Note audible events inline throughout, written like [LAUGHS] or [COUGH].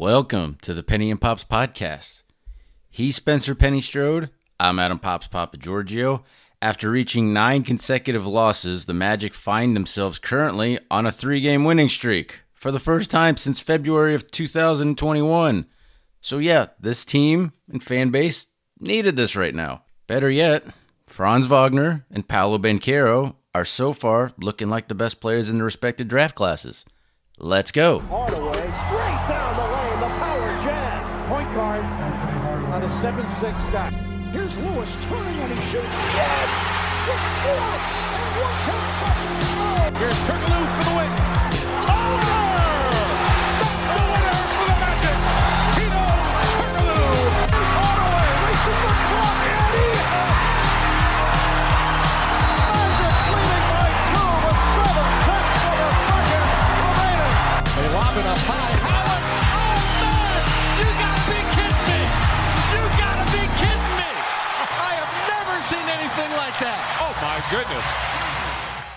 Welcome to the Penny and Pops podcast. He's Spencer Penny Strode. I'm Adam Pops Papa Giorgio. After reaching nine consecutive losses, the Magic find themselves currently on a three game winning streak for the first time since February of 2021. So, yeah, this team and fan base needed this right now. Better yet, Franz Wagner and Paolo Banchero are so far looking like the best players in the respective draft classes. Let's go. Hardaway straight down on a 7-6 guy. Here's Lewis turning and he shoots. Yes! With four and one tenth seconds to go. Here's Turkoglu for the win. Over! That's a winner for the Magic. Hedo Turkoglu. Hardaway racing the clock and he Magic leading by two with seven tenths of a second remaining. They lob it up high. Like that. Oh my goodness.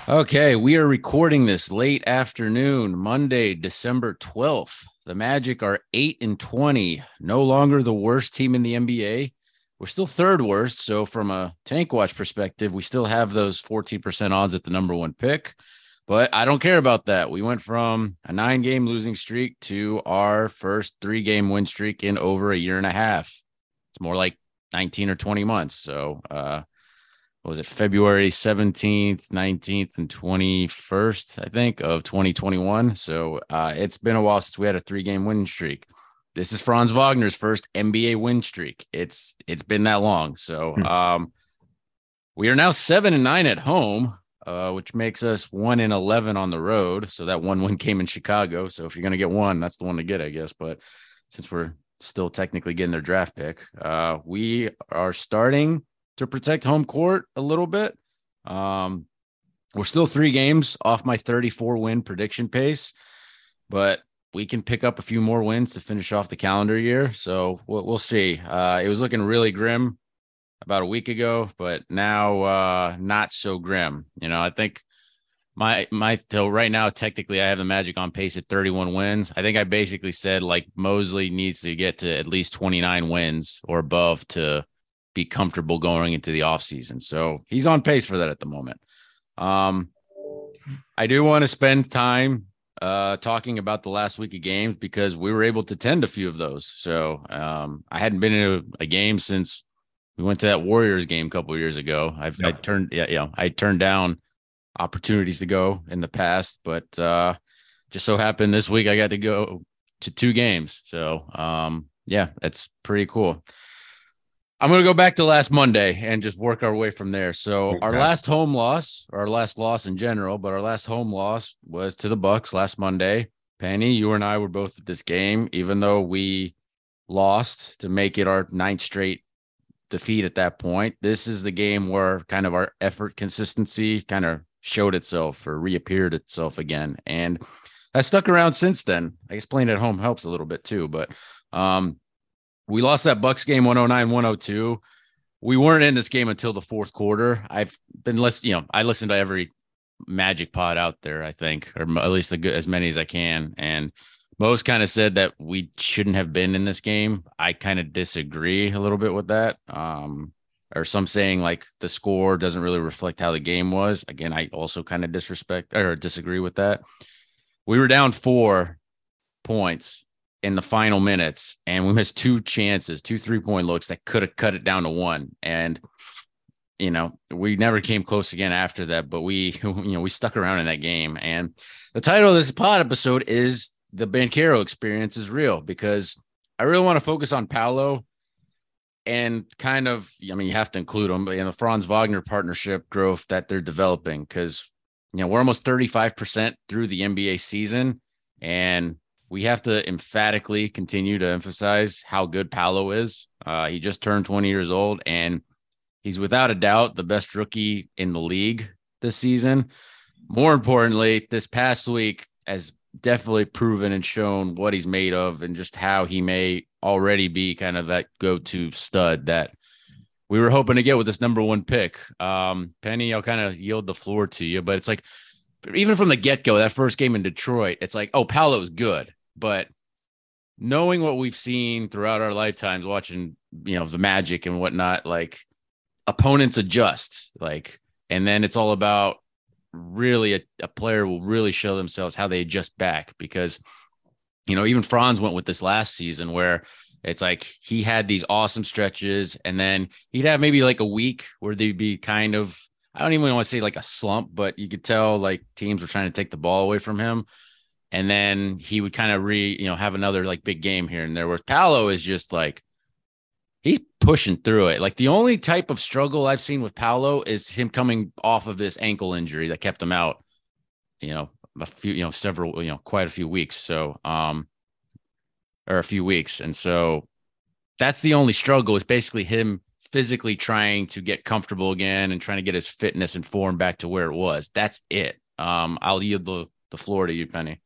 Okay, we are recording this late afternoon, Monday, December 12th. The Magic are 8 and 20, no longer the worst team in the NBA. We're still third worst, so from a tank watch perspective, we still have those 14% odds at the number 1 pick. But I don't care about that. We went from a 9-game losing streak to our first 3-game win streak in over a year and a half. It's more like 19 or 20 months. So, uh what was it February 17th, 19th, and 21st, I think, of 2021. So uh, it's been a while since we had a three game win streak. This is Franz Wagner's first NBA win streak. It's it's been that long. So um, we are now seven and nine at home, uh, which makes us one and eleven on the road. So that one win came in Chicago. So if you're gonna get one, that's the one to get, I guess. But since we're still technically getting their draft pick, uh, we are starting to protect home court a little bit. Um, we're still three games off my 34 win prediction pace, but we can pick up a few more wins to finish off the calendar year. So we'll, we'll see. Uh, it was looking really grim about a week ago, but now uh, not so grim. You know, I think my my till right now technically I have the Magic on pace at 31 wins. I think I basically said like Mosley needs to get to at least 29 wins or above to be comfortable going into the offseason. So he's on pace for that at the moment. Um, I do want to spend time uh, talking about the last week of games because we were able to tend a few of those. So um, I hadn't been in a, a, game since we went to that Warriors game a couple years ago. I've I turned yeah, yeah, I turned down opportunities to go in the past, but uh, just so happened this week I got to go to two games. So um, yeah, that's pretty cool. I'm going to go back to last Monday and just work our way from there. So okay. our last home loss, or our last loss in general, but our last home loss was to the Bucks last Monday. Penny, you and I were both at this game, even though we lost to make it our ninth straight defeat at that point. This is the game where kind of our effort consistency kind of showed itself or reappeared itself again. And I stuck around since then. I guess playing at home helps a little bit too, but um we lost that Bucks game 109 102. We weren't in this game until the fourth quarter. I've been listening, you know, I listen to every Magic pod out there, I think, or at least good, as many as I can. And most kind of said that we shouldn't have been in this game. I kind of disagree a little bit with that. Um, or some saying like the score doesn't really reflect how the game was. Again, I also kind of disrespect or disagree with that. We were down four points in the final minutes and we missed two chances, two three point looks that could have cut it down to one. And, you know, we never came close again after that, but we, [LAUGHS] you know, we stuck around in that game. And the title of this pod episode is The Banchero Experience is Real because I really want to focus on Paolo and kind of, I mean, you have to include them, but in the Franz Wagner partnership growth that they're developing because, you know, we're almost 35% through the NBA season. And we have to emphatically continue to emphasize how good Paolo is. Uh, he just turned 20 years old, and he's without a doubt the best rookie in the league this season. More importantly, this past week has definitely proven and shown what he's made of and just how he may already be kind of that go-to stud that we were hoping to get with this number one pick. Um, Penny, I'll kind of yield the floor to you, but it's like even from the get-go, that first game in Detroit, it's like, oh, Paolo's good. But knowing what we've seen throughout our lifetimes, watching you know the Magic and whatnot, like opponents adjust, like, and then it's all about really a, a player will really show themselves how they adjust back because you know even Franz went with this last season where it's like he had these awesome stretches and then he'd have maybe like a week where they'd be kind of I don't even want to say like a slump, but you could tell like teams were trying to take the ball away from him. And then he would kind of re, you know, have another like big game here and there. Whereas Paolo is just like he's pushing through it. Like the only type of struggle I've seen with Paolo is him coming off of this ankle injury that kept him out, you know, a few, you know, several, you know, quite a few weeks. So, um, or a few weeks. And so that's the only struggle is basically him physically trying to get comfortable again and trying to get his fitness and form back to where it was. That's it. Um, I'll yield the, the floor to you, Penny.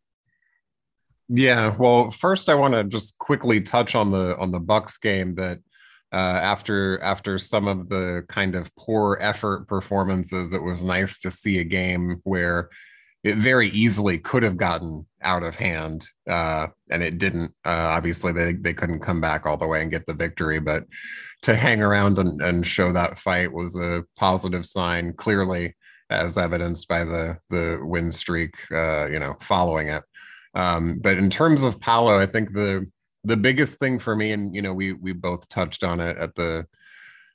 Yeah, well, first I want to just quickly touch on the on the Bucks game that uh, after after some of the kind of poor effort performances, it was nice to see a game where it very easily could have gotten out of hand, uh, and it didn't. Uh, obviously, they they couldn't come back all the way and get the victory, but to hang around and, and show that fight was a positive sign. Clearly, as evidenced by the the win streak, uh, you know, following it. Um, but in terms of Paolo, I think the the biggest thing for me, and you know, we we both touched on it at the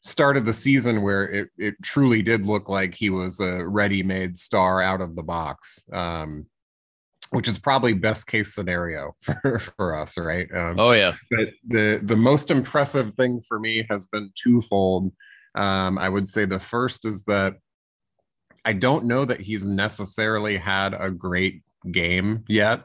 start of the season where it, it truly did look like he was a ready-made star out of the box um, which is probably best case scenario [LAUGHS] for, for us right? Um, oh yeah. but the the most impressive thing for me has been twofold. Um, i would say the first is that i don't know that he's necessarily had a great game yet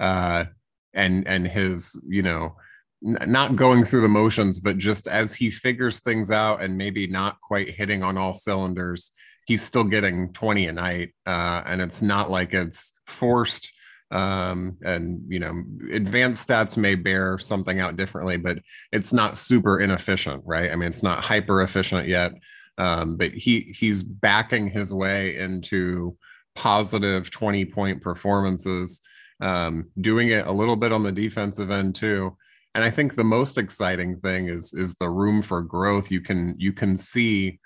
uh, and and his you know not going through the motions, but just as he figures things out and maybe not quite hitting on all cylinders, he's still getting 20 a night. Uh, and it's not like it's forced. Um, and, you know, advanced stats may bear something out differently, but it's not super inefficient, right? I mean, it's not hyper efficient yet. Um, but he he's backing his way into positive 20 point performances, um, doing it a little bit on the defensive end too and i think the most exciting thing is is the room for growth. You can you can see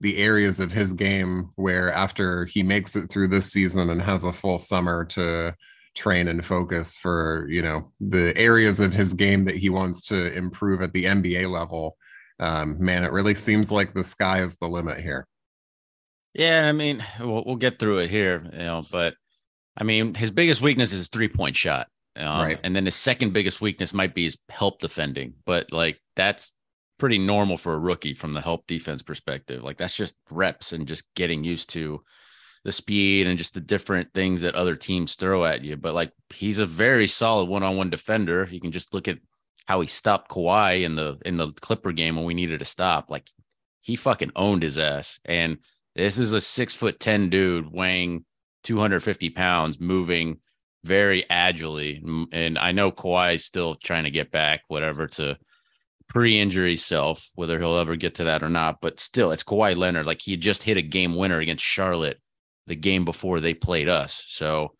the areas of his game where after he makes it through this season and has a full summer to train and focus for you know the areas of his game that he wants to improve at the nba level um, man it really seems like the sky is the limit here. Yeah i mean we'll, we'll get through it here you know but i mean his biggest weakness is three point shot um, right. And then his second biggest weakness might be his help defending, but like that's pretty normal for a rookie from the help defense perspective. Like that's just reps and just getting used to the speed and just the different things that other teams throw at you. But like he's a very solid one-on-one defender. You can just look at how he stopped Kawhi in the in the Clipper game when we needed to stop. Like he fucking owned his ass. And this is a six foot ten dude weighing 250 pounds, moving very agilely. And I know Kawhi is still trying to get back, whatever, to pre-injury self, whether he'll ever get to that or not. But still, it's Kawhi Leonard. Like he just hit a game winner against Charlotte the game before they played us. So,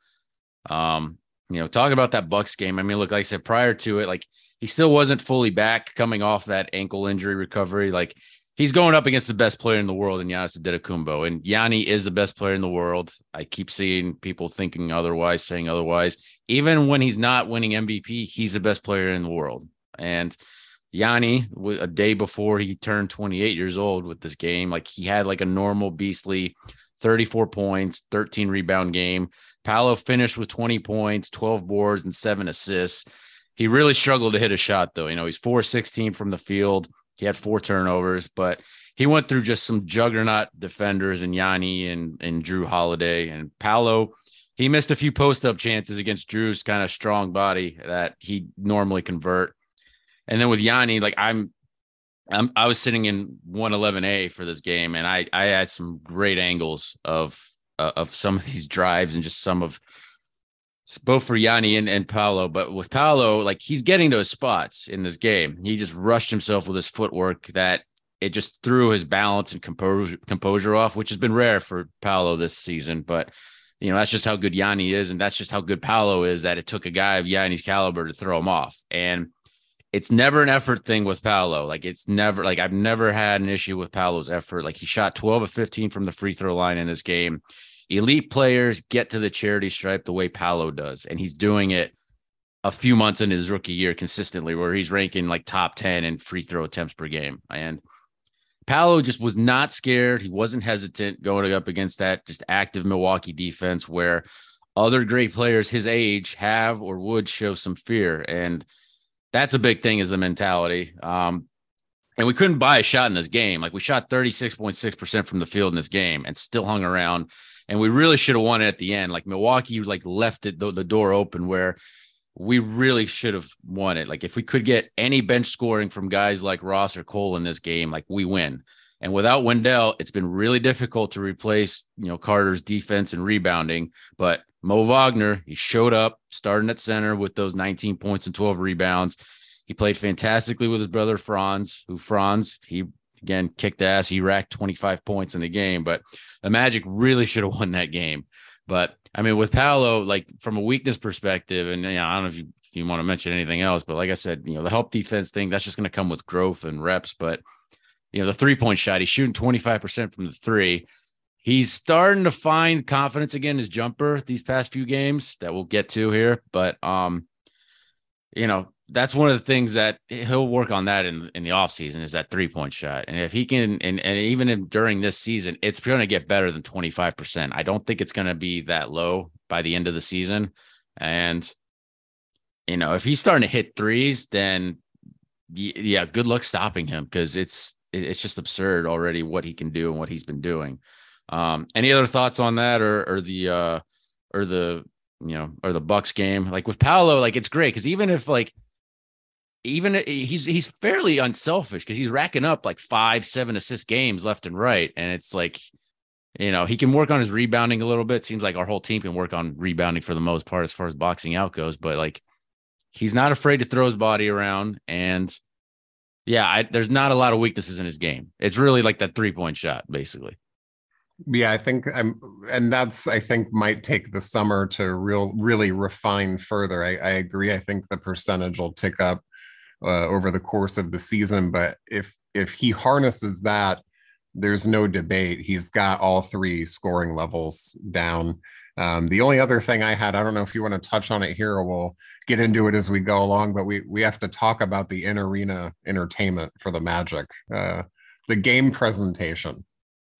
um, you know, talking about that Bucks game. I mean, look, like I said, prior to it, like he still wasn't fully back coming off that ankle injury recovery. Like he's going up against the best player in the world in Giannis Antetokounmpo, and Yanni is the best player in the world. I keep seeing people thinking otherwise, saying otherwise. Even when he's not winning MVP, he's the best player in the world. And Yanni, a day before he turned 28 years old with this game, like he had like a normal beastly 34 points, 13 rebound game. Paolo finished with 20 points, 12 boards, and seven assists. He really struggled to hit a shot, though. You know, he's 4 16 from the field. He had four turnovers, but he went through just some juggernaut defenders and Yanni and, and Jrue Holiday and Paolo. He missed a few post up chances against Jrue's kind of strong body that he normally convert. And then with Yanni, like I'm, I'm I was sitting in 111A for this game, and I I had some great angles of uh, of some of these drives and just some of both for Yanni and, and Paolo, but with Paolo, like he's getting those spots in this game. He just rushed himself with his footwork that it just threw his balance and composure, composure off, which has been rare for Paolo this season. But you know, that's just how good Yanni is. And that's just how good Paolo is that it took a guy of Yanni's caliber to throw him off. And it's never an effort thing with Paolo. Like it's never like I've never had an issue with Paolo's effort. Like he shot 12 of 15 from the free throw line in this game. Elite players get to the charity stripe the way Paolo does, and he's doing it a few months in his rookie year consistently, where he's ranking like top 10 in free throw attempts per game. And Paolo just was not scared. He wasn't hesitant going up against that just active Milwaukee defense where other great players his age have or would show some fear. And that's a big thing is the mentality. Um, and we couldn't buy a shot in this game. Like we shot 36.6% from the field in this game and still hung around. And we really should have won it at the end. Like Milwaukee like left it the, the door open where we really should have won it. Like if we could get any bench scoring from guys like Ross or Cole in this game, like we win. And without Wendell, it's been really difficult to replace, you know, Carter's defense and rebounding. But Mo Wagner, he showed up starting at center with those 19 points and 12 rebounds. He played fantastically with his brother Franz, who Franz, he again kicked ass. He racked 25 points in the game, but the Magic really should have won that game. But I mean, with Paolo, like from a weakness perspective, and you know, I don't know if you, if you want to mention anything else, but like I said, you know, the help defense thing, that's just going to come with growth and reps. But, you know, the three point shot, he's shooting 25% from the three. He's starting to find confidence again, his jumper these past few games that we'll get to here. But, um, you know, that's one of the things that he'll work on that in in the offseason is that three point shot. And if he can, and, and even in, during this season, it's going to get better than 25%. I don't think it's going to be that low by the end of the season. And, you know, if he's starting to hit threes, then yeah, good luck stopping him because it's, it's just absurd already what he can do and what he's been doing. Um, any other thoughts on that or, or the, uh, or the, you know, or the Bucks game? Like with Paolo, like it's great because even if like, even he's he's fairly unselfish because he's racking up like five, seven assist games left and right, and it's like, you know, he can work on his rebounding a little bit. Seems like our whole team can work on rebounding for the most part as far as boxing out goes, but like, he's not afraid to throw his body around, and yeah, I, there's not a lot of weaknesses in his game. It's really like that three point shot, basically. Yeah, I think I'm, and that's I think might take the summer to real really refine further. I, I agree. I think the percentage will tick up uh, over the course of the season. But if if he harnesses that, there's no debate. He's got all three scoring levels down. Um, the only other thing I had, I don't know if you want to touch on it here, or we'll get into it as we go along. But we we have to talk about the in arena entertainment for the Magic, uh, the game presentation.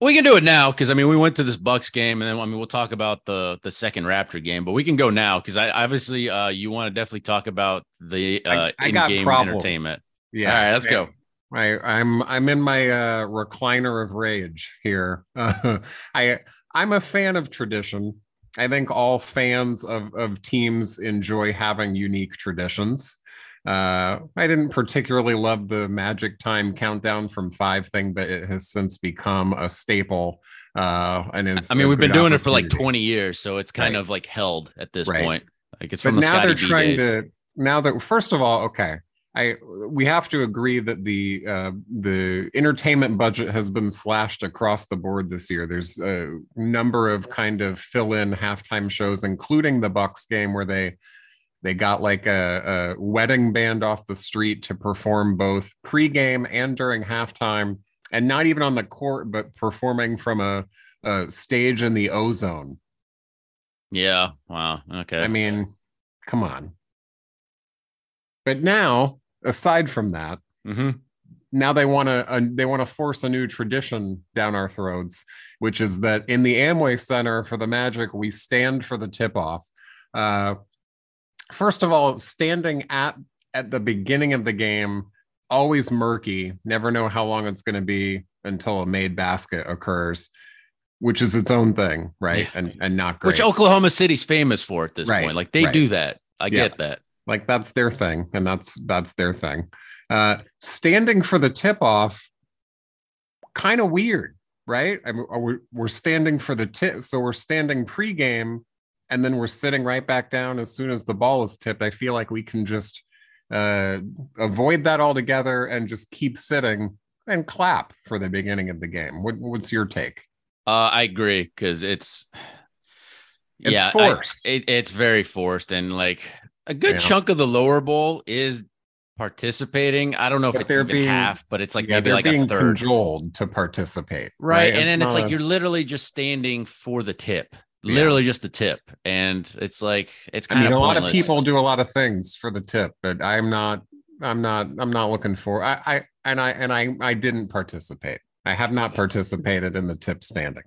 We can do it now because I mean we went to this Bucks game and then I mean we'll talk about the the second Raptor game, but we can go now because I obviously uh you want to definitely talk about the uh I, I in-game entertainment. Yeah. All right, let's go. I, I'm I'm in my uh recliner of rage here. Uh, [LAUGHS] I I'm a fan of tradition. I think all fans of of teams enjoy having unique traditions. Uh, I didn't particularly love the Magic Time countdown from five thing, but it has since become a staple. Uh, and is I mean, we've been doing it for like 20 years, so it's kind right. of like held at this right. point. Like it's but from the now Scotty they're trying days. to now that first of all, okay. I we have to agree that the uh, the entertainment budget has been slashed across the board this year. There's a number of kind of fill in halftime shows, including the Bucks game where they they got like a, a wedding band off the street to perform both pregame and during halftime, and not even on the court, but performing from a, a stage in the ozone. Yeah. Wow. Okay. I mean, come on. But now, aside from that, mm-hmm. now they want to uh, they want to force a new tradition down our throats, which is that in the Amway Center for the Magic, we stand for the tip off. Uh, first of all, standing at at the beginning of the game, always murky. Never know how long it's going to be until a made basket occurs, which is its own thing, right? Yeah. And and not great. Which Oklahoma City's famous for at this Right, point. Like they right. do that. I Yeah. get that. like that's their thing, and that's that's their thing. Uh, standing for the tip off, kind of weird, right? I mean, are we, we're standing for the tip, so we're standing pregame, and then we're sitting right back down as soon as the ball is tipped. I feel like we can just uh, avoid that altogether and just keep sitting and clap for the beginning of the game. What, what's your take? Uh, I agree because it's It's yeah, I- it, it's very forced, and like a good Yeah. chunk of the lower bowl is participating. I don't know if But it's even being- half, but it's like yeah, maybe like being a third. cajoled to participate. right and then it's like a- you're literally just standing for the tip literally just the tip and it's like it's I mean, of a lot of people do a lot of things for the tip, but I'm not. I'm not. I'm not looking for. I. I and I and I. I didn't participate. I have not participated in the tip standing.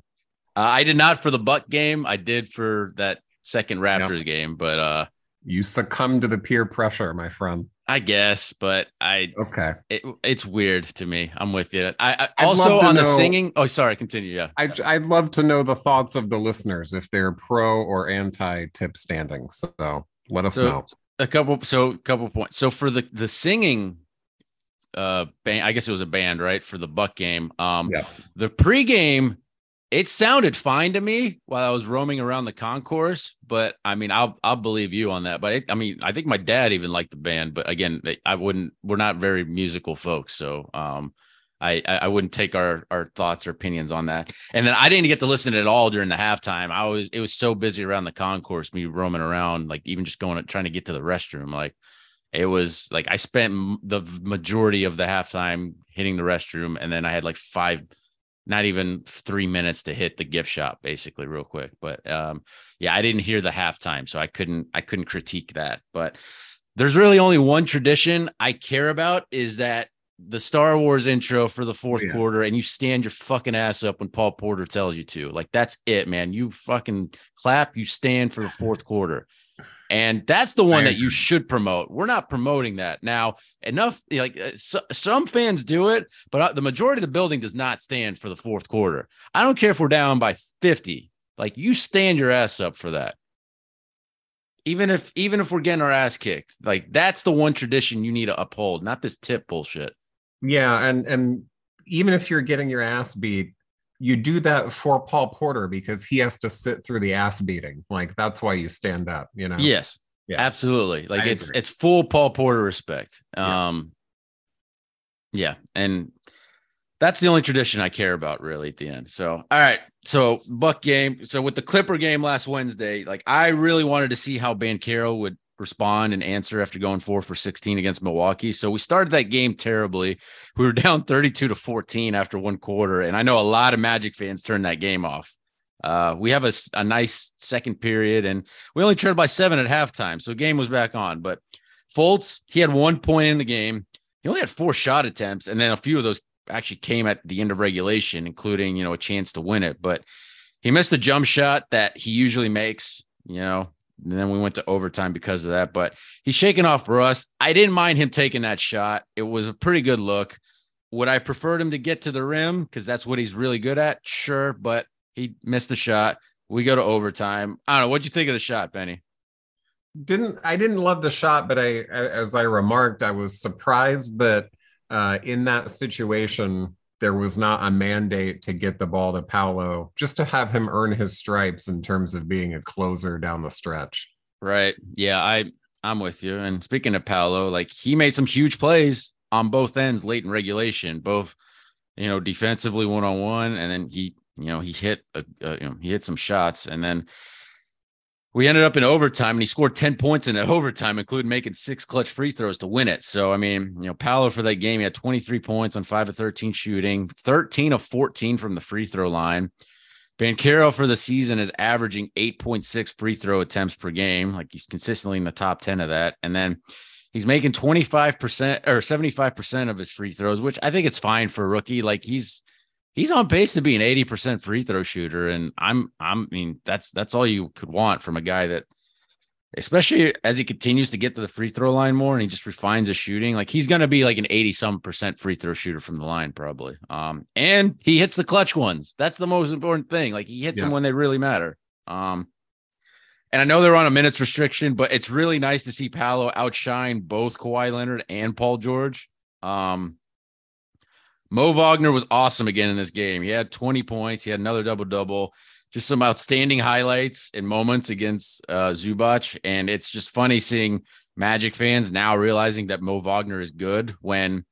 uh, i did not for the buck game i did for that second raptors game but uh You succumb to the peer pressure, my friend. I guess but i Okay. it, it's weird to me i'm with you i, I also on the singing oh sorry continue yeah I, I'd love to know the thoughts of the listeners if they're pro or anti tip standing. So let us So- know. a couple so a couple points so for the the singing uh band i guess it was a band right for the buck game um Yeah. the pregame it sounded fine to me while i was roaming around the concourse but i mean i'll i'll believe you on that but it, i mean i think my dad even liked the band but again i wouldn't we're not very musical folks so um I, I wouldn't take our our thoughts or opinions on that. And then I didn't get to listen at all during the halftime. I was it was so busy around the concourse, me roaming around, like even just going trying to get to the restroom. Like it was like I spent the majority of the halftime hitting the restroom, and then I had like five, not even three minutes to hit the gift shop, basically, real quick. But um, yeah, I didn't hear the halftime, so I couldn't I couldn't critique that. But there's really only one tradition I care about is that the Star Wars intro for the fourth Yeah. quarter, and you stand your fucking ass up when Paul Porter tells you to. Like that's it, man. You fucking clap, you stand for the [LAUGHS] fourth quarter. And that's the one that you should promote. We're not promoting that now. Enough, like uh, so, some fans do it, but uh, the majority of the building does not stand for the fourth quarter. I don't care if we're down by 50. Like you stand your ass up for that. Even if even if we're getting our ass kicked, like that's the one tradition you need to uphold, not this tip bullshit. Yeah, and and even if you're getting your ass beat, you do that for Paul Porter because he has to sit through the ass beating. Like that's why you stand up, you know. Yes. Yeah. Absolutely. Like I it's agree. it's full Paul Porter respect. Yeah. Um yeah, and that's the only tradition I care about really at the end. So, all right. So, Buck game. So, with the Clipper game last Wednesday, like I really wanted to see how Banchero would respond and answer after going 4 for 16 against Milwaukee. So, we started that game terribly. We were [LAUGHS] down 32 to 14 after one quarter, and I know a lot of Magic fans turned that game off. Uh, we have a nice second period, and we only trailed by seven at halftime. So game was back on. But Fultz, he had one point in the game. He only had four shot attempts, and then a few of those actually came at the end of regulation, including you know a chance to win it. But he missed a jump shot that he usually makes, you know. And then we went to overtime because of that. But he's shaking off rust. I didn't mind him taking that shot. It was a pretty good look. Would I preferred him to get to the rim because that's what he's really good at? Sure, but he missed the shot. We go to overtime. I don't know. What'd you think of the shot, Penny? didn't I didn't love the shot, but I as I remarked, I was surprised that uh, in that situation there was not a mandate to get the ball to Paolo, just to have him earn his stripes in terms of being a closer down the stretch. Right. Yeah, I I'm with you. And speaking of Paolo, like he made some huge plays on both ends late in regulation, both you know defensively one on one, and then he you know he hit a, you know he hit some shots, and then we ended up in overtime, and he scored ten points in overtime, including making six clutch free throws to win it. So I mean, you know, Paolo for that game, he had 23 points on five of 13 shooting, 13 of 14 from the free throw line. Banchero for the season is averaging 8.6 free throw attempts per game. Like he's consistently in the top 10 of that. And then he's making 25% or 75% of his free throws, which I think it's fine for a rookie. Like he's he's on pace to be an 80% free throw shooter. And I'm I'm I mean, that's that's all you could want from a guy that especially as he continues to get to the free throw line more and he just refines his shooting like he's going to be like an 80 some percent free throw shooter from the line probably um and he hits the clutch ones that's the most important thing like he hits them when they really matter um and I know they're on a minutes restriction, but it's really nice to see Paolo outshine both Kawhi Leonard and Paul George. Um, Mo Wagner was awesome again in this game. He had 20 points. He had another double double. Just some outstanding highlights and moments against uh, Zubac. And it's just funny seeing Magic fans now realizing that Mo Wagner is good when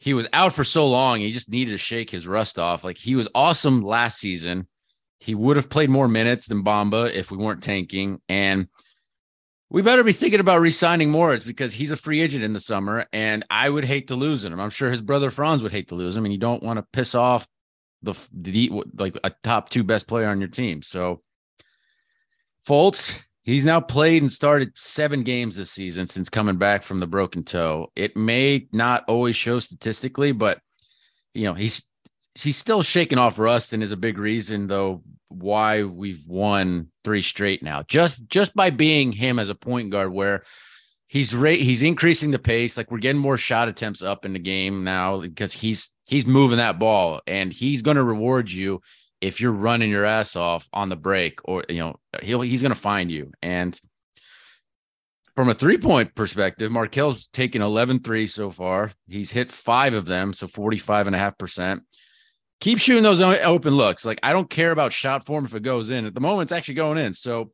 he was out for so long. He just needed to shake his rust off. Like he was awesome last season. he would have played more minutes than Bamba if we weren't tanking. And we better be thinking about re-signing Moritz because he's a free agent in the summer, and I would hate to lose him. I'm sure his brother Franz would hate to lose him, and you don't want to piss off the, the like a top two best player on your team. So Fultz, he's now played and started seven games this season since coming back from the broken toe. It may not always show statistically, but you know he's he's still shaking off rust and is a big reason though why we've won three straight now. Just just by being him as a point guard where he's ra- he's increasing the pace like we're getting more shot attempts up in the game now because he's he's moving that ball and he's going to reward you if you're running your ass off on the break or you know he'll he's going to find you and from a three point perspective, Markelle's taken 11 threes so far. He's hit five of them, so 45 and a half percent keep shooting those open looks. Like I don't care about shot form if it goes in. At the moment, it's actually going in. So,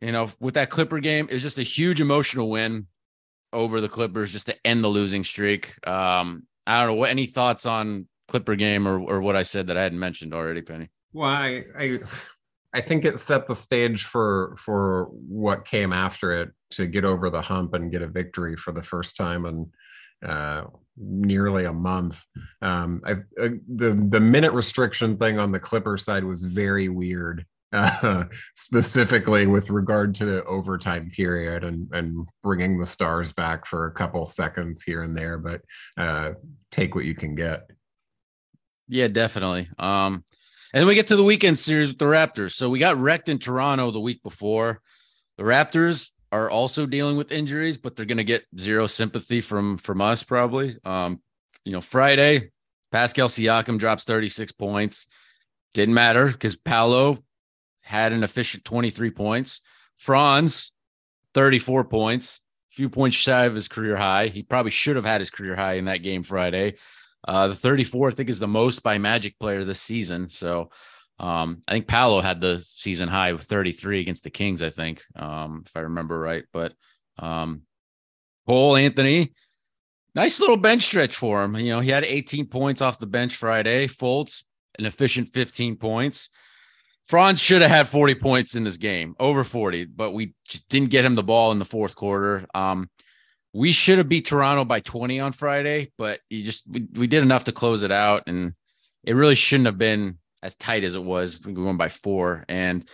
you know, with that Clipper game, it's just a huge emotional win over the Clippers just to end the losing streak. Um, I don't know what any thoughts on Clipper game or or what I said that I hadn't mentioned already, Penny. Well, I I, I think it set the stage for for what came after it to get over the hump and get a victory for the first time and uh, nearly a month. Um, I, uh, the the minute restriction thing on the Clipper side was very weird, [LAUGHS] uh, specifically with regard to the overtime period and and bringing the Stars back for a couple seconds here and there. But uh, take what you can get. Yeah, definitely. Um, and then we get to the weekend series with the Raptors. So we got wrecked in Toronto the week before. The Raptors are also dealing with injuries, but they're going to get zero sympathy from from us probably. Um, you know, Friday, Pascal Siakam drops 36 points. Didn't matter because Paolo had an efficient 23 points. Franz, 34 points, a few points shy of his career high. He probably should have had his career high in that game Friday. Uh, the 34, I think, is the most by Magic player this season. So um, I think Paolo had the season high of 33 against the Kings, I think, um, if I remember right. But um, Cole Anthony, nice little bench stretch for him. You know, he had 18 points off the bench Friday. Fultz, an efficient 15 points. Franz should have had 40 points in this game, over 40, but we just didn't get him the ball in the fourth quarter. Um, we should have beat Toronto by 20 on Friday, but you just we, we did enough to close it out, and it really shouldn't have been as tight as it was. We won by four. And,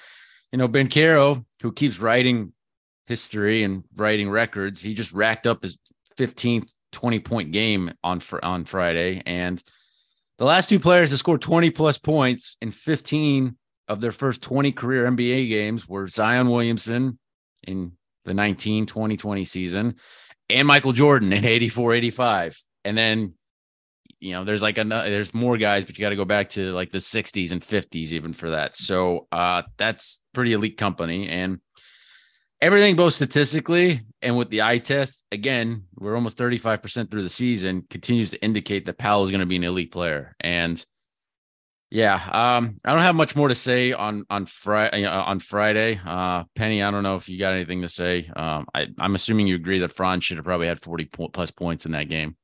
you know, Banchero, who keeps writing history and writing records, he just racked up his 15th 20 point game on on Friday. And the last two players to score 20 plus points in 15 of their first 20 career NBA games were Zion Williamson in the 19 2020 season and Michael Jordan in 84 85. And then you know, there's like a there's more guys, but you got to go back to like the 60s and 50s even for that. So uh, that's pretty elite company, and everything both statistically and with the eye test. Again, we're almost 35 percent through the season, continues to indicate that Powell is going to be an elite player, and yeah, um, I don't have much more to say on on Friday. On Friday, uh, Penny, I don't know if you got anything to say. Um, I, I'm assuming you agree that Franz should have probably had 40 plus points in that game.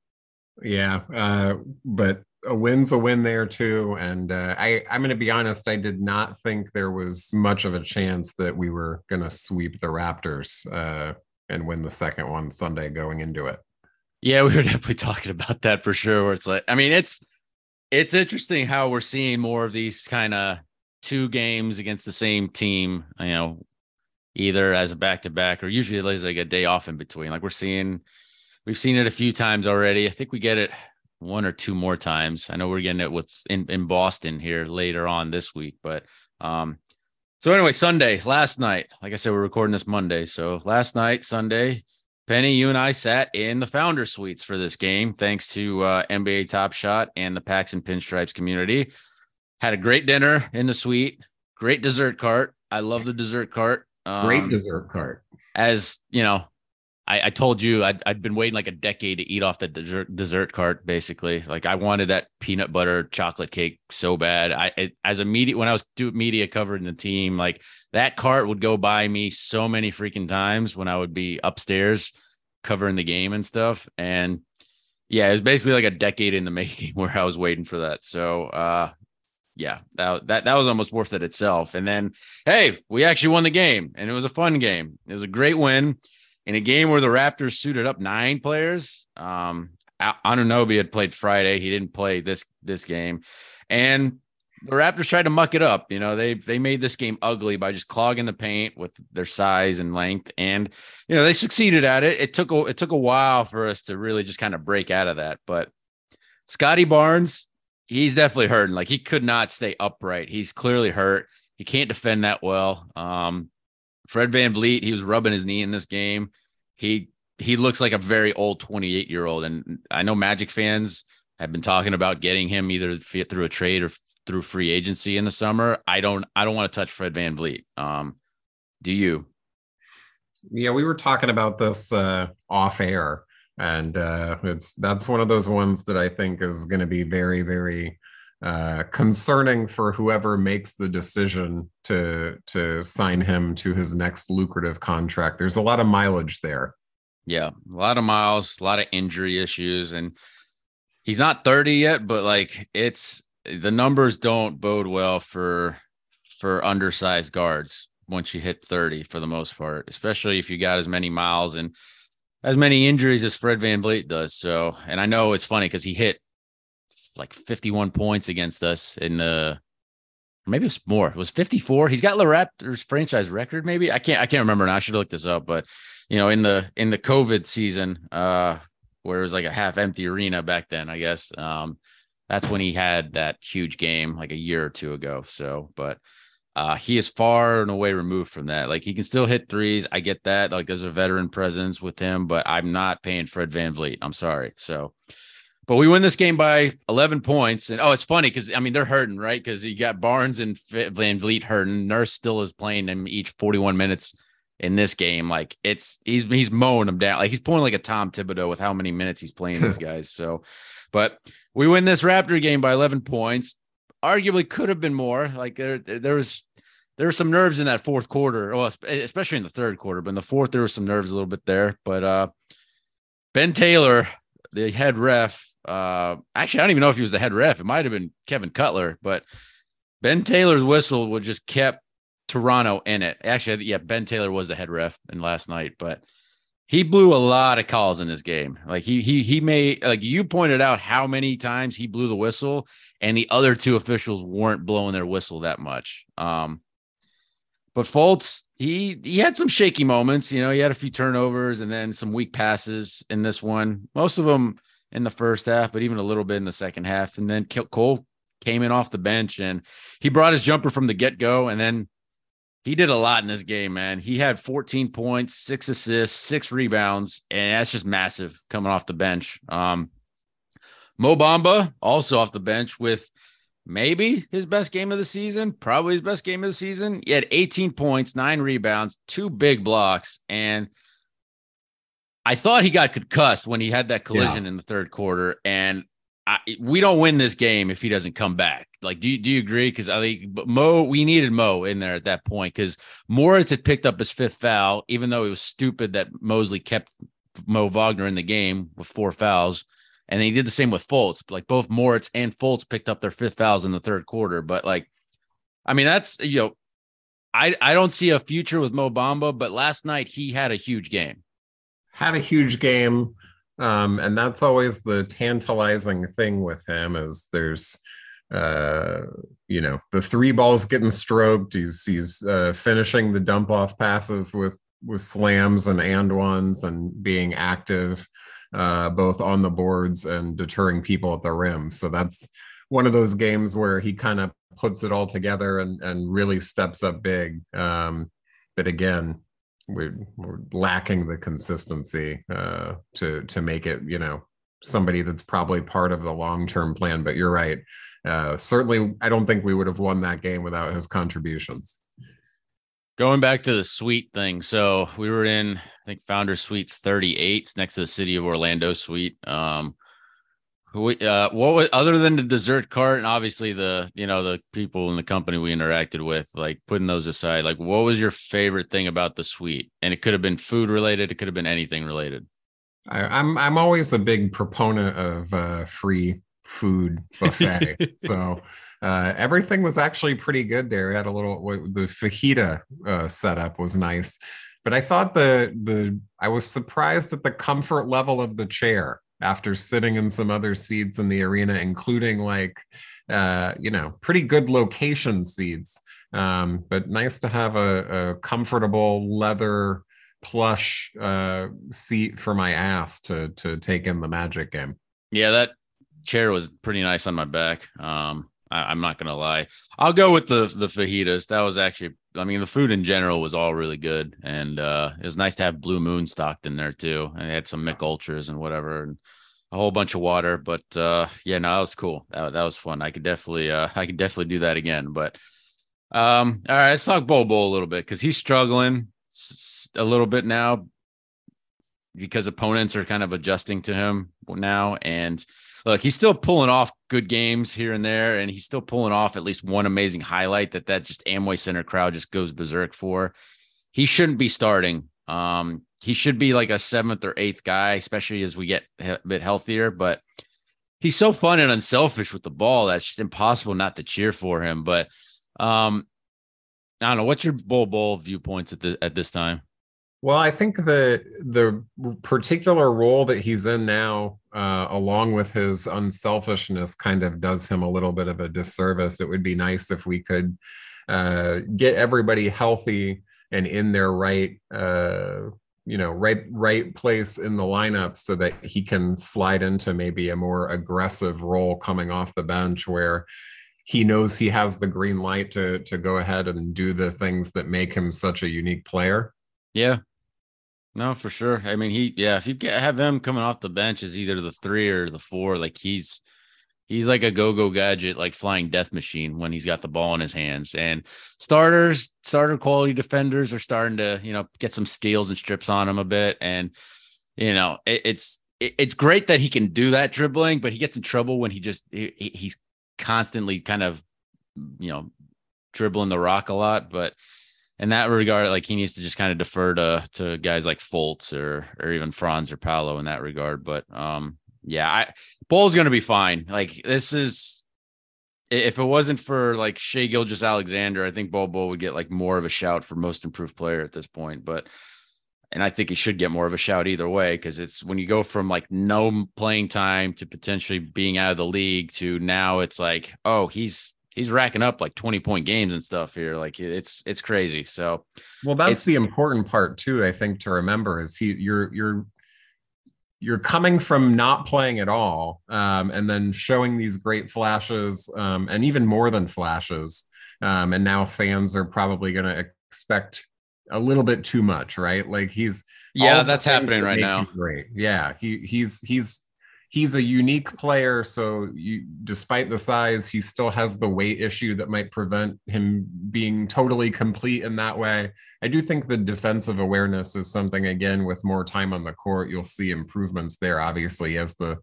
Yeah, uh, but a win's a win there too. And uh, I, I'm going to be honest, I did not think there was much of a chance that we were going to sweep the Raptors uh, and win the second one Sunday going into it. Yeah, [LAUGHS] we were definitely talking about that for sure. Where it's like, I mean, it's it's interesting how we're seeing more of these kind of two games against the same team. You know, either as a back to back or usually there's like a day off in between. Like we're seeing We've seen it a few times already. I think we get it one or two more times. I know we're getting it with in, in Boston here later on this week, but um so anyway, Sunday, last night, like I said, we're recording this Monday. So last night, Sunday, Penny, you and I sat in the founder suites for this game, thanks to uh, NBA Top Shot and the Packs and Pinstripes community. Had a great dinner in the suite, great dessert cart. I love the dessert cart. Um, great dessert cart. As you know, I, I told you I'd, I'd been waiting like a decade to eat off the dessert dessert cart. Basically, like I wanted that peanut butter chocolate cake so bad. I it, as a media when I was doing media covering the team, like that cart would go by me so many freaking times when I would be upstairs covering the game and stuff. And yeah, it was basically like a decade in the [LAUGHS] making where I was waiting for that. So uh, yeah, that, that that was almost worth it itself. And then, hey, we actually won the game, and it was a fun game. It was a great win in a game where the Raptors suited up nine players. Um, Anunoby had played Friday; he didn't play this this game, and the Raptors tried to muck it up. You know, they they made this game ugly by just clogging the paint with their size and length, and you know they succeeded at it. It took a it took a while for us to really just kind of break out of that, but Scotty Barnes he's definitely hurting. Like he could not stay upright. He's clearly hurt. He can't defend that well. Um, Fred VanVleet, he was rubbing his knee in this game. He he looks like a very old 28 year old. And I know Magic fans have been talking about getting him either through a trade or through free agency in the summer. I don't I don't want to touch Fred VanVleet. Um, do you? Yeah, we were talking about this uh, off air and uh, it's that's one of those ones that I think is going to be very, very uh, concerning for whoever makes the decision to to sign him to his next lucrative contract. There's a lot of mileage there. Yeah, a lot of miles, a lot of injury issues, and he's not 30 yet, but like it's the numbers don't bode well for for undersized guards once you hit 30 for the most part, especially if you got as many miles and as many injuries as Fred Van VanVleet does. So, and I know it's funny because he hit like 51 points against us in the maybe it's more. It was 54. He's got the Raptors franchise record, maybe. I can't I can't remember now. I should look this up, but you know, in the in the COVID season, uh, where it was like a half empty arena back then, I guess. Um, that's when he had that huge game like a year or two ago. So, but uh, he is far and away removed from that. Like he can still hit threes. I get that. Like there's a veteran presence with him, but I'm not paying Fred Van VanVleet. I'm sorry. So, but we win this game by 11 points. And oh, it's funny because I mean, they're hurting, right? Because you got Barnes and VanVleet hurting. Nurse still is playing them each 41 minutes in this game. Like it's he's he's mowing them down. Like he's pulling like a Tom Thibodeau with how many minutes he's playing these [LAUGHS] guys. So, but we win this Raptor game by 11 points arguably could have been more. Like there, there was there were some nerves in that fourth quarter, well, especially in the third quarter, but in the fourth there was some nerves a little bit there. But uh, Ben Taylor, the head ref, uh, actually I don't even know if he was the head ref. It might have been Kevin Cutler, but Ben Taylor's whistle would just kept Toronto in it. Actually, yeah, Ben Taylor was the head ref in last night, but he blew a lot of calls in this game. Like he he he made like you pointed out how many times he blew the whistle, and the other two officials weren't blowing their whistle that much. Um, but Fultz, he he had some shaky moments. You know, he had a few turnovers and then some weak passes in this one. Most of them in the first half, but even a little bit in the second half. And then Cole came in off the bench and he brought his jumper from the get go, and then he did a lot in this game, man. He had 14 points, six assists, six rebounds, and that's just massive coming off the bench. Um, Mo Bamba also off the bench with maybe his best game of the season, probably his best game of the season. He had 18 points, nine rebounds, two big blocks, and I thought he got concussed when he had that collision yeah. in the third quarter. And I, we don't win this game if he doesn't come back. Like, do you, do you agree? Because I think Mo, we needed Mo in there at that point because Moritz had picked up his fifth foul, even though it was stupid that Mosley kept Mo Wagner in the game with four fouls. And he did the same with Fultz. Like both Moritz and Fultz picked up their fifth fouls in the third quarter. But like, I mean, that's you know, I I don't see a future with Mo Bamba, but last night he had a huge game. Had a huge game. Um, and that's always the tantalizing thing with him is there's uh, you know, the three balls getting stroked. He's he's uh, finishing the dump off passes with with slams and and ones and being active uh, both on the boards and deterring people at the rim. So that's one of those games where he kind of puts it all together and and really steps up big. Um, but again, we're, we're lacking the consistency uh, to to make it you know somebody that's probably part of the long term plan. But you're right. Uh, certainly, I don't think we would have won that game without his contributions. Going back to the suite thing, so we were in I think Founder Suites 38 next to the City of Orlando suite. Um, we, uh, what was other than the dessert cart and obviously the you know the people in the company we interacted with, like putting those aside, like what was your favorite thing about the suite? And it could have been food related, it could have been anything related. I, am I'm, I'm always a big proponent of uh, free food buffet, [LAUGHS] so uh, everything was actually pretty good there. We had a little the fajita uh, setup was nice, but I thought the the I was surprised at the comfort level of the chair after sitting in some other seats in the arena, including like uh, you know pretty good location seats. Um, but nice to have a, a comfortable leather plush uh, seat for my ass to to take in the Magic game. Yeah, that chair was pretty nice on my back. Um, I, am not gonna lie. I'll go with the the fajitas. That was actually, I mean, the food in general was all really good, and uh, it was nice to have Blue Moon stocked in there too. And they had some Mick Ultras and whatever, and a whole bunch of water. But uh, yeah, no, that was cool. That, that was fun. I could definitely, uh, [LAUGHS] I could definitely do that again. But um, all right, let's talk Bol a little bit because he's struggling a little bit now because opponents are kind of adjusting to him now and look, he's still pulling off good games here and there, and he's still pulling off at least one amazing highlight that that just Amway Center crowd just goes berserk for. He shouldn't be starting. Um, he should be like a seventh or eighth guy, especially as we get a bit healthier. But he's so fun and unselfish with the ball that's just impossible not to cheer for him. But um, I don't know. What's your Bol Bol viewpoints at the at this time? Well, I think the the particular role that he's in now, uh, along with his unselfishness, kind of does him a little bit of a disservice. It would be nice if we could uh, get everybody healthy and in their right, uh, you know, right right place in the lineup, so that he can slide into maybe a more aggressive role coming off the bench, where he knows he has the green light to to go ahead and do the things that make him such a unique player. Yeah, no, for sure. I mean, he yeah, if you get have him coming off the bench as either the three or the four, like he's he's like a go-go gadget, like flying death machine when he's got the ball in his hands. And starters, starter quality defenders are starting to, you know, get some steals and strips on him a bit. And you know, it, it's it, it's great that he can do that dribbling, but he gets in trouble when he just he, he's constantly kind of you know dribbling the rock a lot. But in that regard, like he needs to just kind of defer to to guys like Fultz or or even Franz or Paolo in that regard. But um, yeah, I Bol's gonna be fine. Like this is if it wasn't for like Shai Gilgeous-Alexander, I think Bol Bol would get like more of a shout for most improved player at this point. But and I think he should get more of a shout either way because it's when you go from like no playing time to potentially being out of the league to now it's like, oh, he's he's racking up like 20 point games and stuff here. Like it's it's crazy. So well, that's the important part too, I think, to remember is he you're you're you're coming from not playing at all um, and then showing these great flashes um, and even more than flashes um, and now fans are probably going to expect a little bit too much right like he's yeah that's happening right now great yeah he he's he's he's a unique player. So you, despite the size, he still has the weight issue that might prevent him being totally complete in that way. I do think the defensive awareness is something again with more time on the court, you'll see improvements there. Obviously, as the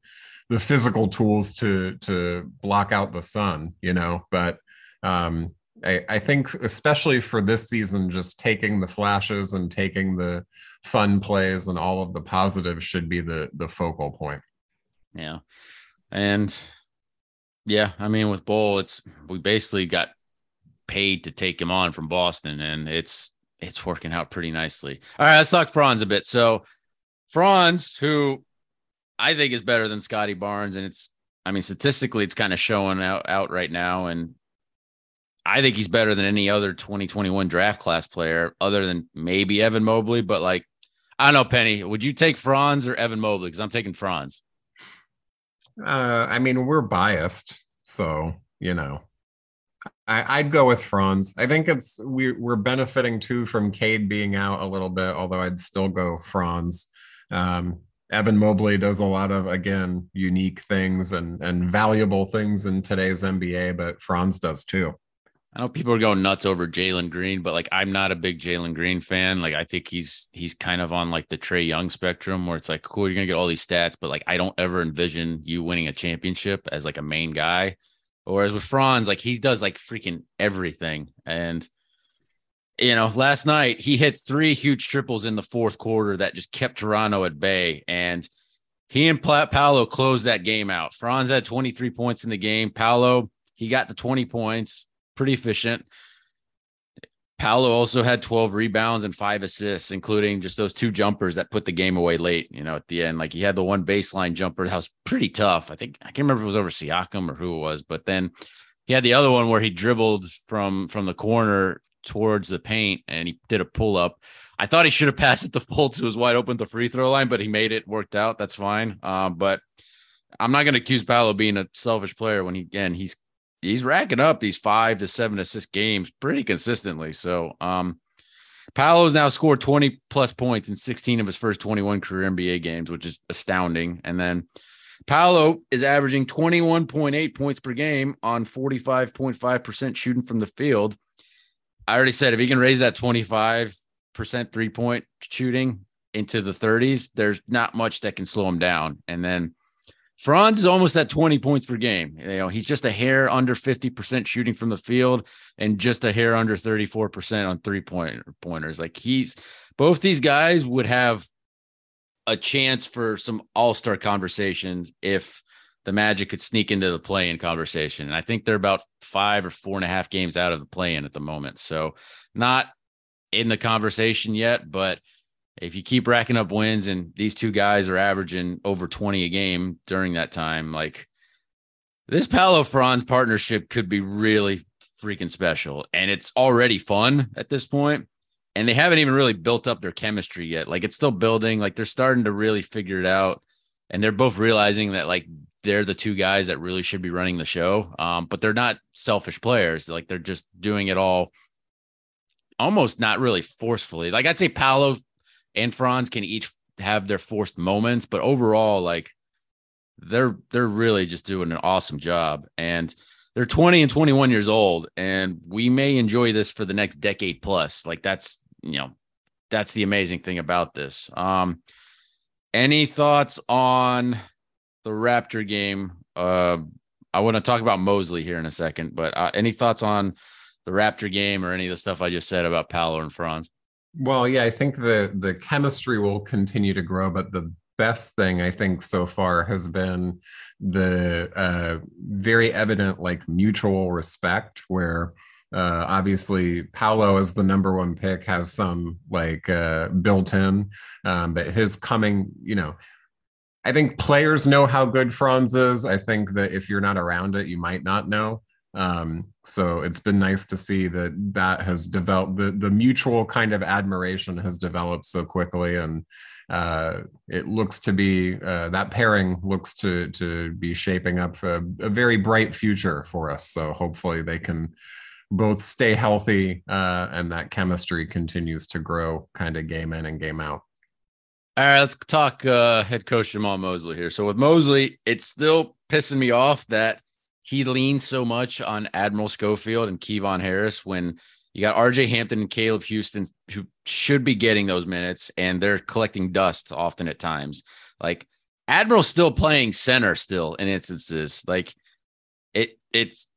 the physical tools to to block out the sun, you know. But um, I, I think especially for this season, just taking the flashes and taking the fun plays and all of the positives should be the the focal point. Yeah. And yeah, I mean, with Bol, it's we basically got paid to take him on from Boston, and it's it's working out pretty nicely. All right, let's talk Franz a bit. So Franz, who I think is better than Scottie Barnes, and it's I mean, statistically, it's kind of showing out out right now, and I think he's better than any other 2021 draft class player, other than maybe Evan Mobley. But like, I don't know, Penny, would you take Franz or Evan Mobley? Because I'm taking Franz. Uh, I mean, we're biased, so you know, I, would go with Franz. I think it's we, we're benefiting too from Cade being out a little bit, although I'd still go Franz. Um, Evan Mobley does a lot of again unique things and and valuable things in today's NBA, but Franz does too. I know people are going nuts over Jalen Green, but like I'm not a big Jalen Green fan. Like I think he's he's kind of on like the Trae Young spectrum where it's like, cool, you're gonna get all these stats, but like I don't ever envision you winning a championship as like a main guy. Whereas with Franz, like he does like freaking everything. And you know, last night he hit three huge triples in the fourth quarter that just kept Toronto at bay. And he and Paolo closed that game out. Franz had 23 points in the game. Paolo he got the 20 points, pretty efficient. Paolo also had 12 rebounds and five assists, including just those two jumpers that put the game away late, you know, at the end. Like he had the one baseline jumper that was pretty tough. I think I can't remember if it was over Siakam or who it was, but then he had the other one where he dribbled from from the corner towards the paint and he did a pull up. I thought he should have [LAUGHS] passed it to Fultz, who was wide open at the free throw line, but he made it, worked out. That's fine. Um, but I'm not going to accuse Paolo being a selfish player when he again he's he's racking up these five to seven assist games pretty consistently. So um Paolo's now scored 20 plus points in 16 of his first 21 career NBA games, which is astounding. And then Paolo is averaging 21.8 points per game on 45.5% shooting from the field. I already said if he can raise that 25% three point shooting into the 30s, there's not much that can slow him down. And then Franz is almost at 20 points per game. You know, he's just a hair under 50% shooting from the field and just a hair under 34% on three point pointers. Like he's both these guys would have a chance for some all-star conversations if the Magic could sneak into the play-in conversation. And I think they're about five or four and a half games out of the play-in at the moment. So not in the conversation yet, but if you keep racking up wins and these two guys are averaging over 20 a game during that time, like this Paolo Franz partnership could be really freaking special. And it's already fun at this point. And they haven't even really built up their chemistry yet. Like it's still building, like they're starting to really figure it out. And they're both realizing that like they're the two guys that really should be running the show. Um, but they're not selfish players. Like they're just doing it all almost not really forcefully. Like I'd say Paolo and Franz can each have their forced moments, but overall, like they're they're really just doing an awesome job. And they're 20 and 21 years old, and we may enjoy this for the next decade plus. Like that's you know, that's the amazing thing about this. Um, any thoughts on the Raptor game? Uh, I want to talk about Mosley here in a second, but uh, any thoughts on the Raptor game or any of the stuff I just said about Paolo and Franz? Well, yeah, I think the the chemistry will continue to grow, but the best thing I think so far has been the uh, very evident like mutual respect where uh, obviously Paolo as the number one pick has some like uh, built in, um, but his coming, you know, I think players know how good Franz is. I think that if you're not around it, you might not know. Um, so it's been nice to see that that has developed the the mutual kind of admiration has developed so quickly and uh, it looks to be uh, that pairing looks to to be shaping up a, a, very bright future for us. So hopefully they can both stay healthy uh, and that chemistry continues to grow kind of game in and game out. All right let's talk uh, head coach jamahl mosley here. So with mosley it's still pissing me off that he leans so much on Admiral Schofield and Kevon Harris when you got RJ Hampton and Caleb Houstan who should be getting those minutes and they're collecting dust often at times. Like Admiral's still playing center still in instances. Like it it's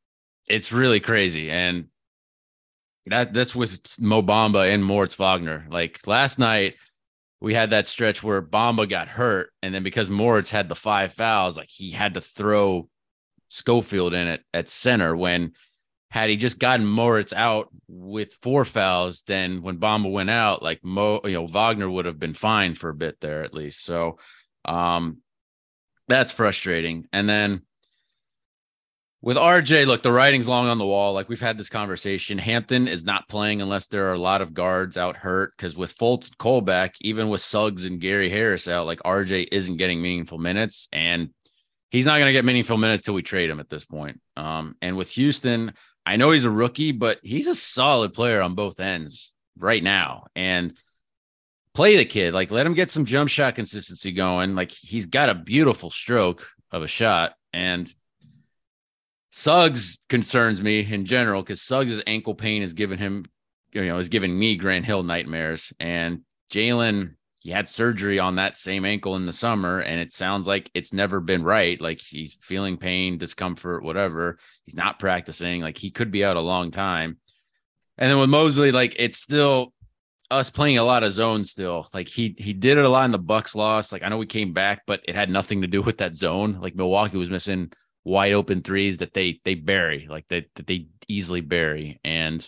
it's really crazy. And that that's with Mo Bamba and Moritz Wagner. Like last night we had that stretch where Bamba got hurt, and then because Moritz had the five fouls, like he had to throw Schofield in it at center when had he just gotten Moritz out with four fouls, then when Bamba went out, like Mo, you know, Wagner would have been fine for a bit there at least. So um that's frustrating. And then with RJ, look, the writing's long on the wall. Like we've had this conversation. Hampton is not playing unless there are a lot of guards out hurt. Because with Fultz and Cole back, even with Suggs and Gary Harris out, like RJ isn't getting meaningful minutes. And he's not going to get meaningful minutes till we trade him at this point. Um, and with Houstan, I know he's a rookie, but he's a solid player on both ends right now. And play the kid, like let him get some jump shot consistency going. Like he's got a beautiful stroke of a shot. And Suggs concerns me in general because Suggs' ankle pain has given him, you know, is giving me Grant Hill nightmares. And Jalen, he had surgery on that same ankle in the summer and it sounds like it's never been right like he's feeling pain discomfort whatever he's not practicing like he could be out a long time and then with mosley like it's still us playing a lot of zone still like he he did it a lot in the bucks loss like i know we came back but it had nothing to do with that zone like milwaukee was missing wide open threes that they they bury, like that that they easily bury. And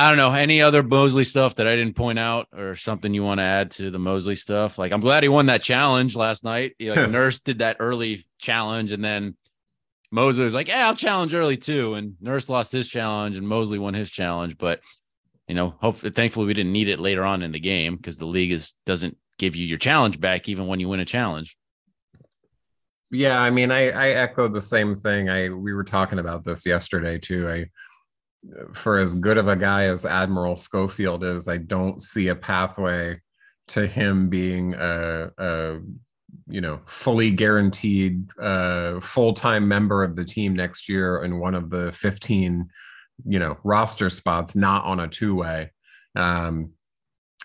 I don't know any other Mosley stuff that I didn't point out or something you want to add to the Mosley stuff. Like I'm glad he won that challenge last night. Like [LAUGHS] Nurse did that early challenge, and then Mosley was like, "Yeah, I'll challenge early too." And Nurse lost his challenge, and Mosley won his challenge. But you know, hopefully, thankfully, we didn't need it later on in the game because the league is doesn't give you your challenge back even when you win a challenge. Yeah, I mean, I I echo the same thing. I we were talking about this yesterday too. I for as good of a guy as Admiral Schofield is, I don't see a pathway to him being a, a you know fully guaranteed uh, full time member of the team next year in one of the 15 you know roster spots, not on a two way. Um,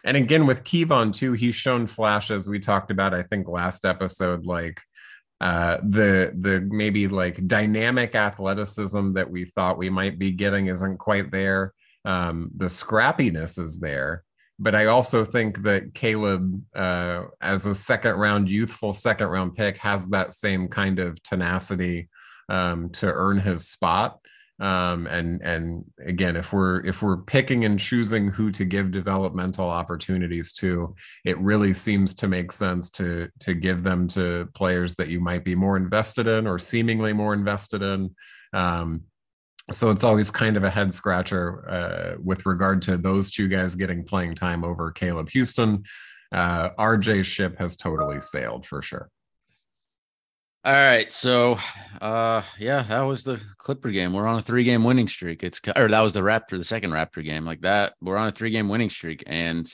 and again with Kevon too, he's shown flashes. We talked about, I think, last episode, like uh, the the maybe like dynamic athleticism that we thought we might be getting isn't quite there. Um, the scrappiness is there, but I also think that Caleb, uh, as a second round youthful second round pick, has that same kind of tenacity um, to earn his spot um, and and again if we're if we're picking and choosing who to give developmental opportunities to it really seems to make sense to to give them to players that you might be more invested in or seemingly more invested in. Um, so it's always kind of a head scratcher uh, with regard to those two guys getting playing time over caleb houstan. Uh, rj's ship has totally sailed for sure all right, so uh yeah, that was the Clipper game. We're on a three-game winning streak. It's or that was the Raptor, the second Raptor game. Like that, we're on a three-game winning streak and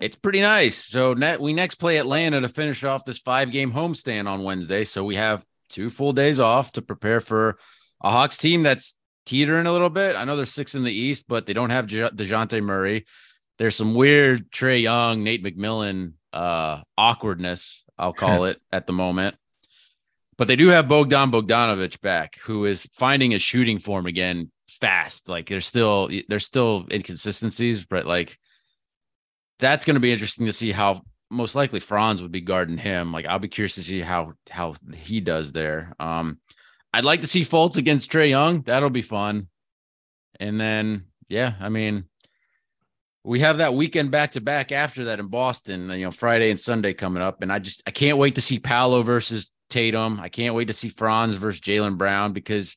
it's pretty nice. So net we next play Atlanta to finish off this five-game homestand on Wednesday. So we have two full days off to prepare for a Hawks team that's teetering a little bit. I know they're six in the East, but they don't have Dejounte Murray. There's some weird Trae Young, Nate McMillan uh awkwardness, I'll call [LAUGHS] it at the moment. But they do have Bogdan Bogdanovic back, who is finding his shooting form again fast. Like there's still there's still inconsistencies, but like that's going to be interesting to see how most likely Franz would be guarding him. Like I'll be curious to see how how he does there. Um, I'd like to see Fultz against Trae Young. That'll be fun. And then yeah, I mean, we have that weekend back to back after that in Boston. You know, Friday and Sunday coming up, and I just I can't wait to see Paolo versus Tatum. I can't wait to see Franz versus Jaylen Brown because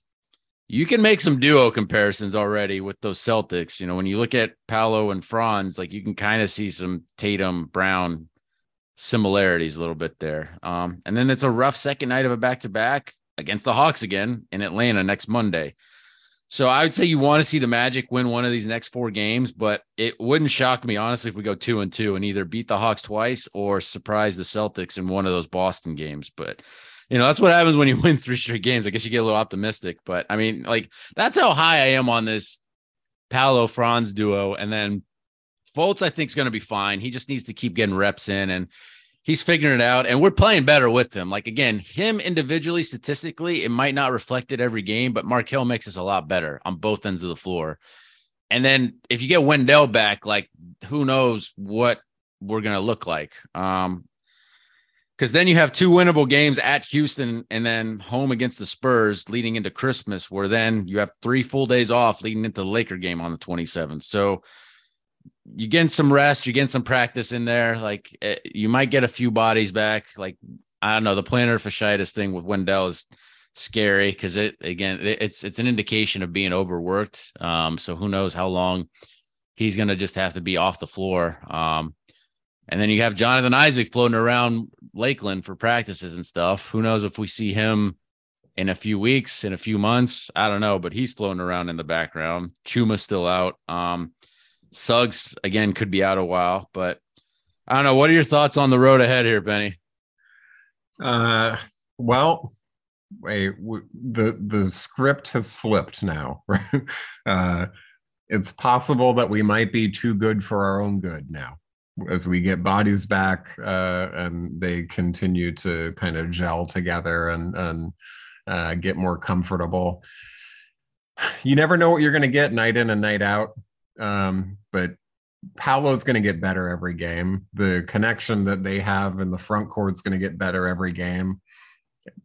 you can make some duo comparisons already with those Celtics. You know, when you look at Paolo and Franz, like you can kind of see some Tatum Brown similarities a little bit there. Um, and then it's a rough second night of a back to back against the Hawks again in Atlanta next Monday. So I would say you want to see the Magic win one of these next four games, but it wouldn't shock me honestly if we go two and two and either beat the Hawks twice or surprise the Celtics in one of those Boston games. But you know that's what happens when you [LAUGHS] win three straight games. I guess you get a little optimistic, but I mean, like that's how high I am on this Paolo Franz duo, and then Fultz I think is going to be fine. He just needs to keep getting reps in and he's figuring it out and we're playing better with him. Like again, him individually, statistically, it might not reflect it every game, but Markelle makes us a lot better on both ends of the floor. And then if you get Wendell back, like who knows what we're gonna look like. Um because then you have two winnable games at Houston and then home against the Spurs leading into Christmas, where then you have three full days off leading into the Laker game on the 27th. So you get some rest, you get some practice in there. Like eh, you might get a few bodies back. Like I don't know, the plantar fasciitis thing with Wendell is scary because it again it's it's an indication of being overworked. Um, so who knows how long he's gonna just have to be off the floor. Um, and then you have Jonathan Isaac floating around Lakeland for practices and stuff. Who knows if we see him in a few weeks, in a few months? I don't know, but he's floating around in the background. Chuma's still out. Um, Suggs again could be out a while, but I don't know. What are your thoughts on the road ahead here, Penny? Uh, well, wait, the the script has flipped now. Right? [LAUGHS] Uh, it's possible that we might be too good for our own good now, as we get bodies back uh, and they continue to kind of gel together and and uh, get more comfortable. [SIGHS] You never know what you're going to get night in and night out. Um, but Paolo's going to get better every game. The connection that they have in the front court is going to get better every game.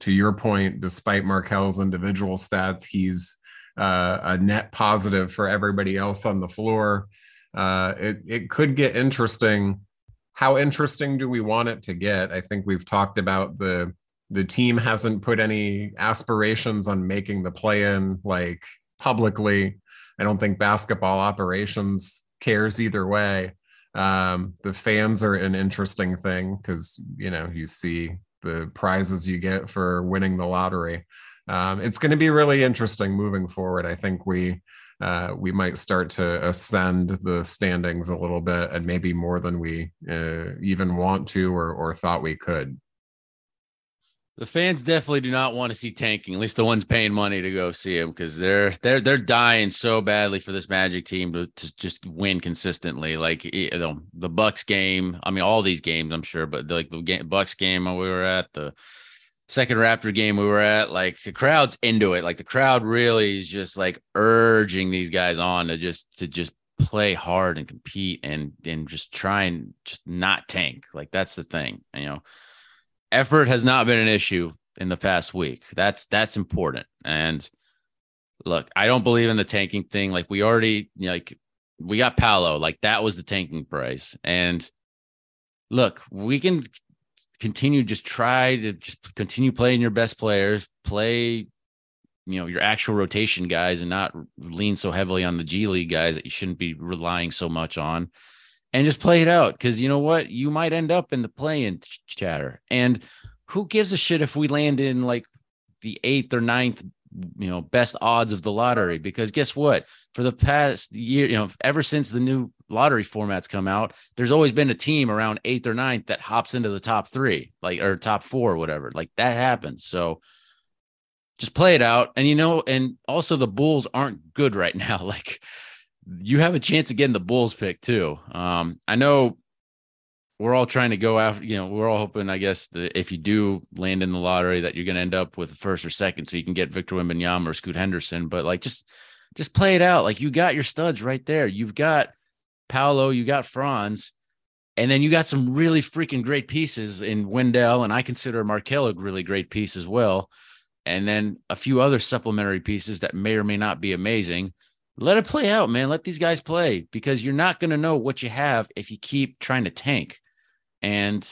to your point, despite Markelle's individual stats, he's uh, a net positive for everybody else on the floor. Uh, it it could get interesting. How interesting do we want it to get? I think we've talked about the the team hasn't put any aspirations on making the play in like publicly. I don't think basketball operations cares either way. Um, the fans are an interesting thing because you know you see the prizes you get for winning the lottery. Um, it's going to be really interesting moving forward. I think we uh, we might start to ascend the standings a little bit, and maybe more than we uh, even want to or or thought we could. The fans definitely do not want to see tanking. At least the ones paying money to go see him because they're they're they're dying so badly for this Magic team to, to just win consistently. Like you know, the Bucks game. I mean, all these games, I'm sure, but like the game, Bucks game we were at, the second Raptor game we were at, like the crowd's into it. Like the crowd really is just like urging these guys on to just to just play hard and compete and and just try and just not tank. Like that's the thing, you know effort has not been an issue in the past week. That's that's important. And look, I don't believe in the tanking thing. Like we already like we got Paolo, like that was the tanking price. And look, we can continue just try to just continue playing your best players, play you know your actual rotation guys and not lean so heavily on the G League guys that you shouldn't be relying so much on and just play it out because you know what? You might end up in the play-in chatter. And who gives a shit if we land in like the eighth or ninth you know best odds of the lottery? Because guess what? For the past year you know ever since the new lottery formats come out there's always been a team around eighth or ninth that hops into the top three like or top four or whatever. Like that happens. So just play it out. And you know and also the bulls aren't good right [LAUGHS] now. Like you have a chance of getting the Bulls pick too. Um, I know we're all trying to go after, you know, we're all hoping, I guess, that if you do land in the lottery, that you're going to end up with first or second, so you can get Victor Wembanyama or Scoot Henderson. But like, just, just play it out. Like you got your studs right there. You've got Paolo, you got Franz, and then you got some really freaking great pieces in Wendell, and I consider Markelle a really great piece as well. And then a few other supplementary pieces that may or may not be amazing let it play out, man. Let these guys play because you're not going to know what you have if you keep trying to tank. And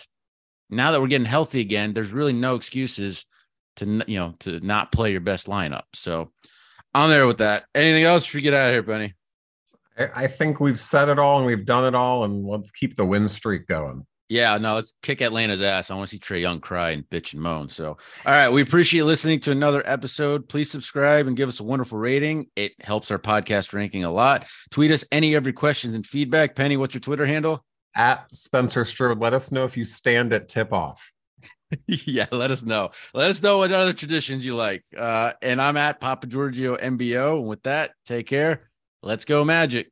now that we're getting healthy again, there's really no excuses to you know to not play your best lineup. So I'm there with that. Anything else before we get out of here, Penny? I think we've said it all and we've done it all, and let's keep the win streak going. Yeah, no, let's kick Atlanta's ass. I want to see Trae Young cry and bitch and moan. So, all right, we appreciate listening to another episode. Please subscribe and give us a wonderful rating. It helps our podcast ranking a lot. Tweet us any every questions and feedback. Penny, what's your Twitter handle? At Spencer Strode. Let us know if you stand at tip off. [LAUGHS] yeah, let us know. Let us know what other traditions you like. Uh, and I'm at Papa Giorgio MBO. And with that, take care. Let's go, Magic.